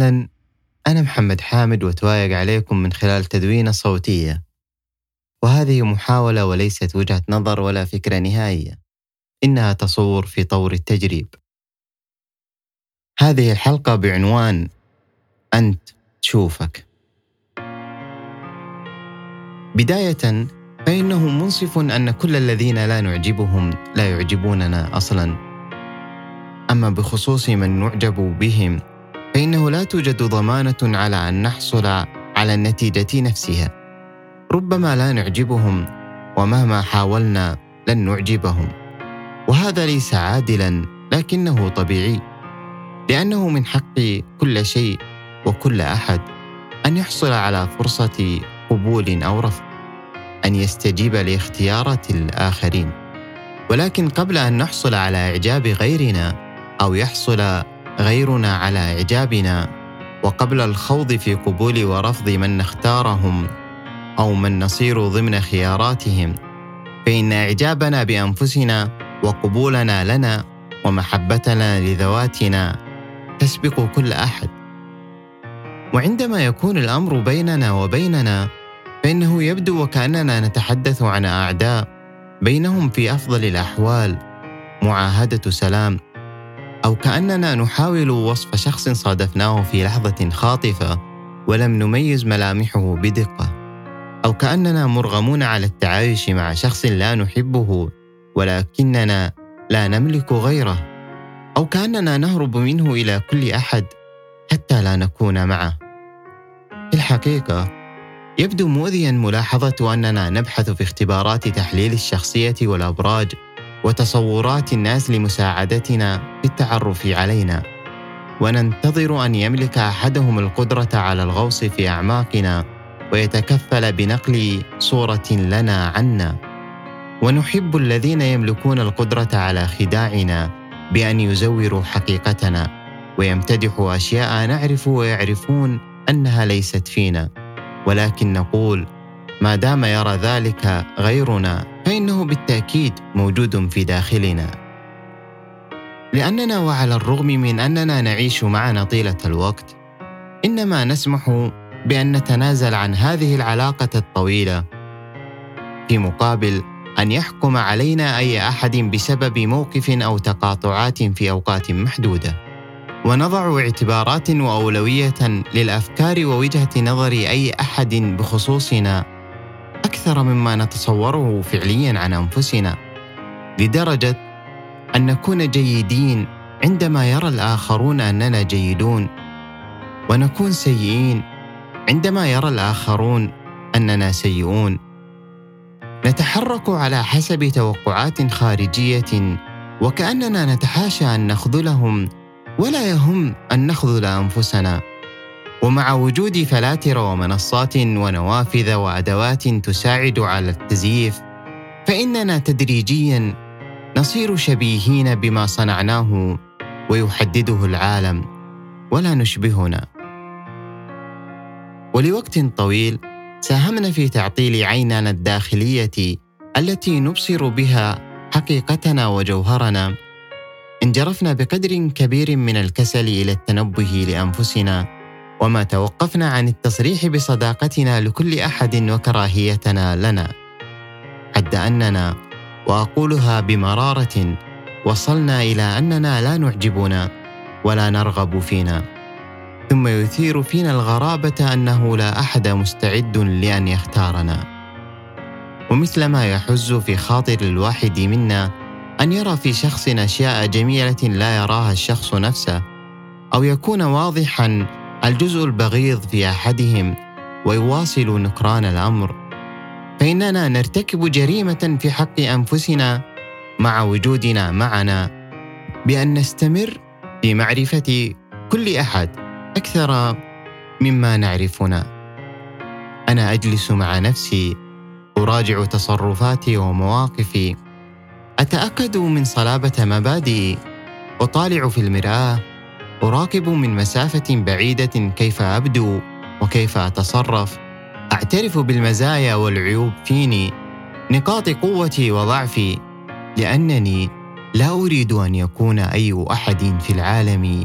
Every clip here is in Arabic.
أهلا أنا محمد حامد وتوايق عليكم من خلال تدوينة صوتية. وهذه محاولة وليست وجهة نظر ولا فكرة نهائية. إنها تصور في طور التجريب. هذه الحلقة بعنوان أنت تشوفك. بداية فإنه منصف أن كل الذين لا نعجبهم لا يعجبوننا أصلا. أما بخصوص من نعجب بهم فإنه لا توجد ضمانة على أن نحصل على النتيجة نفسها. ربما لا نعجبهم ومهما حاولنا لن نعجبهم. وهذا ليس عادلا لكنه طبيعي. لأنه من حق كل شيء وكل أحد أن يحصل على فرصة قبول أو رفض أن يستجيب لاختيارات الآخرين. ولكن قبل أن نحصل على إعجاب غيرنا أو يحصل غيرنا على إعجابنا وقبل الخوض في قبول ورفض من نختارهم أو من نصير ضمن خياراتهم فإن إعجابنا بأنفسنا وقبولنا لنا ومحبتنا لذواتنا تسبق كل أحد. وعندما يكون الأمر بيننا وبيننا فإنه يبدو وكأننا نتحدث عن أعداء بينهم في أفضل الأحوال معاهدة سلام. أو كأننا نحاول وصف شخص صادفناه في لحظة خاطفة ولم نميز ملامحه بدقة. أو كأننا مرغمون على التعايش مع شخص لا نحبه ولكننا لا نملك غيره. أو كأننا نهرب منه إلى كل أحد حتى لا نكون معه. في الحقيقة يبدو مؤذيا ملاحظة أننا نبحث في اختبارات تحليل الشخصية والأبراج وتصورات الناس لمساعدتنا في التعرف علينا. وننتظر أن يملك أحدهم القدرة على الغوص في أعماقنا ويتكفل بنقل صورة لنا عنا. ونحب الذين يملكون القدرة على خداعنا بأن يزوروا حقيقتنا ويمتدحوا أشياء نعرف ويعرفون أنها ليست فينا. ولكن نقول ما دام يرى ذلك غيرنا فإنه بالتأكيد موجود في داخلنا. لأننا وعلى الرغم من أننا نعيش معنا طيلة الوقت إنما نسمح بأن نتنازل عن هذه العلاقة الطويلة في مقابل أن يحكم علينا أي أحد بسبب موقف أو تقاطعات في أوقات محدودة. ونضع اعتبارات وأولوية للأفكار ووجهة نظر أي أحد بخصوصنا. أكثر مما نتصوره فعليا عن أنفسنا لدرجة أن نكون جيدين عندما يرى الآخرون أننا جيدون ونكون سيئين عندما يرى الآخرون أننا سيئون. نتحرك على حسب توقعات خارجية وكأننا نتحاشى أن نخذلهم ولا يهم أن نخذل أنفسنا. ومع وجود فلاتر ومنصات ونوافذ وأدوات تساعد على التزييف فإننا تدريجيا نصير شبيهين بما صنعناه ويحدده العالم ولا نشبهنا. ولوقت طويل ساهمنا في تعطيل عيننا الداخلية التي نبصر بها حقيقتنا وجوهرنا. انجرفنا بقدر كبير من الكسل إلى التنبه لأنفسنا وما توقفنا عن التصريح بصداقتنا لكل أحد وكراهيتنا لنا. حتى أننا وأقولها بمرارة وصلنا إلى أننا لا نعجبنا ولا نرغب فينا. ثم يثير فينا الغرابة أنه لا أحد مستعد لأن يختارنا. ومثل ما يحز في خاطر الواحد منا أن يرى في شخص أشياء جميلة لا يراها الشخص نفسه أو يكون واضحا الجزء البغيض في أحدهم ويواصل نكران الأمر. فإننا نرتكب جريمة في حق أنفسنا مع وجودنا معنا بأن نستمر في معرفة كل أحد أكثر مما نعرفنا. أنا أجلس مع نفسي أراجع تصرفاتي ومواقفي أتأكد من صلابة مبادئي أطالع في المرآة أراقب من مسافة بعيدة كيف أبدو وكيف أتصرف. أعترف بالمزايا والعيوب فيني نقاط قوتي وضعفي لأنني لا أريد أن يكون أي أحد في العالم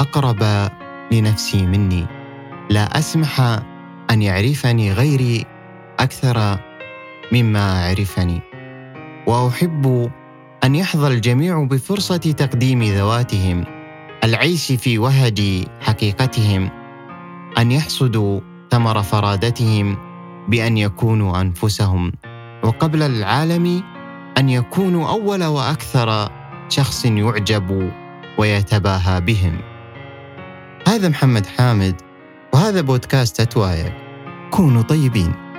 أقرب لنفسي مني. لا أسمح أن يعرفني غيري أكثر مما عرفني وأحب أن يحظى الجميع بفرصة تقديم ذواتهم. العيش في وهج حقيقتهم أن يحصدوا ثمر فرادتهم بأن يكونوا أنفسهم وقبل العالم أن يكونوا أول وأكثر شخص يعجب ويتباهى بهم. هذا محمد حامد وهذا بودكاست أتوايا. كونوا طيبين.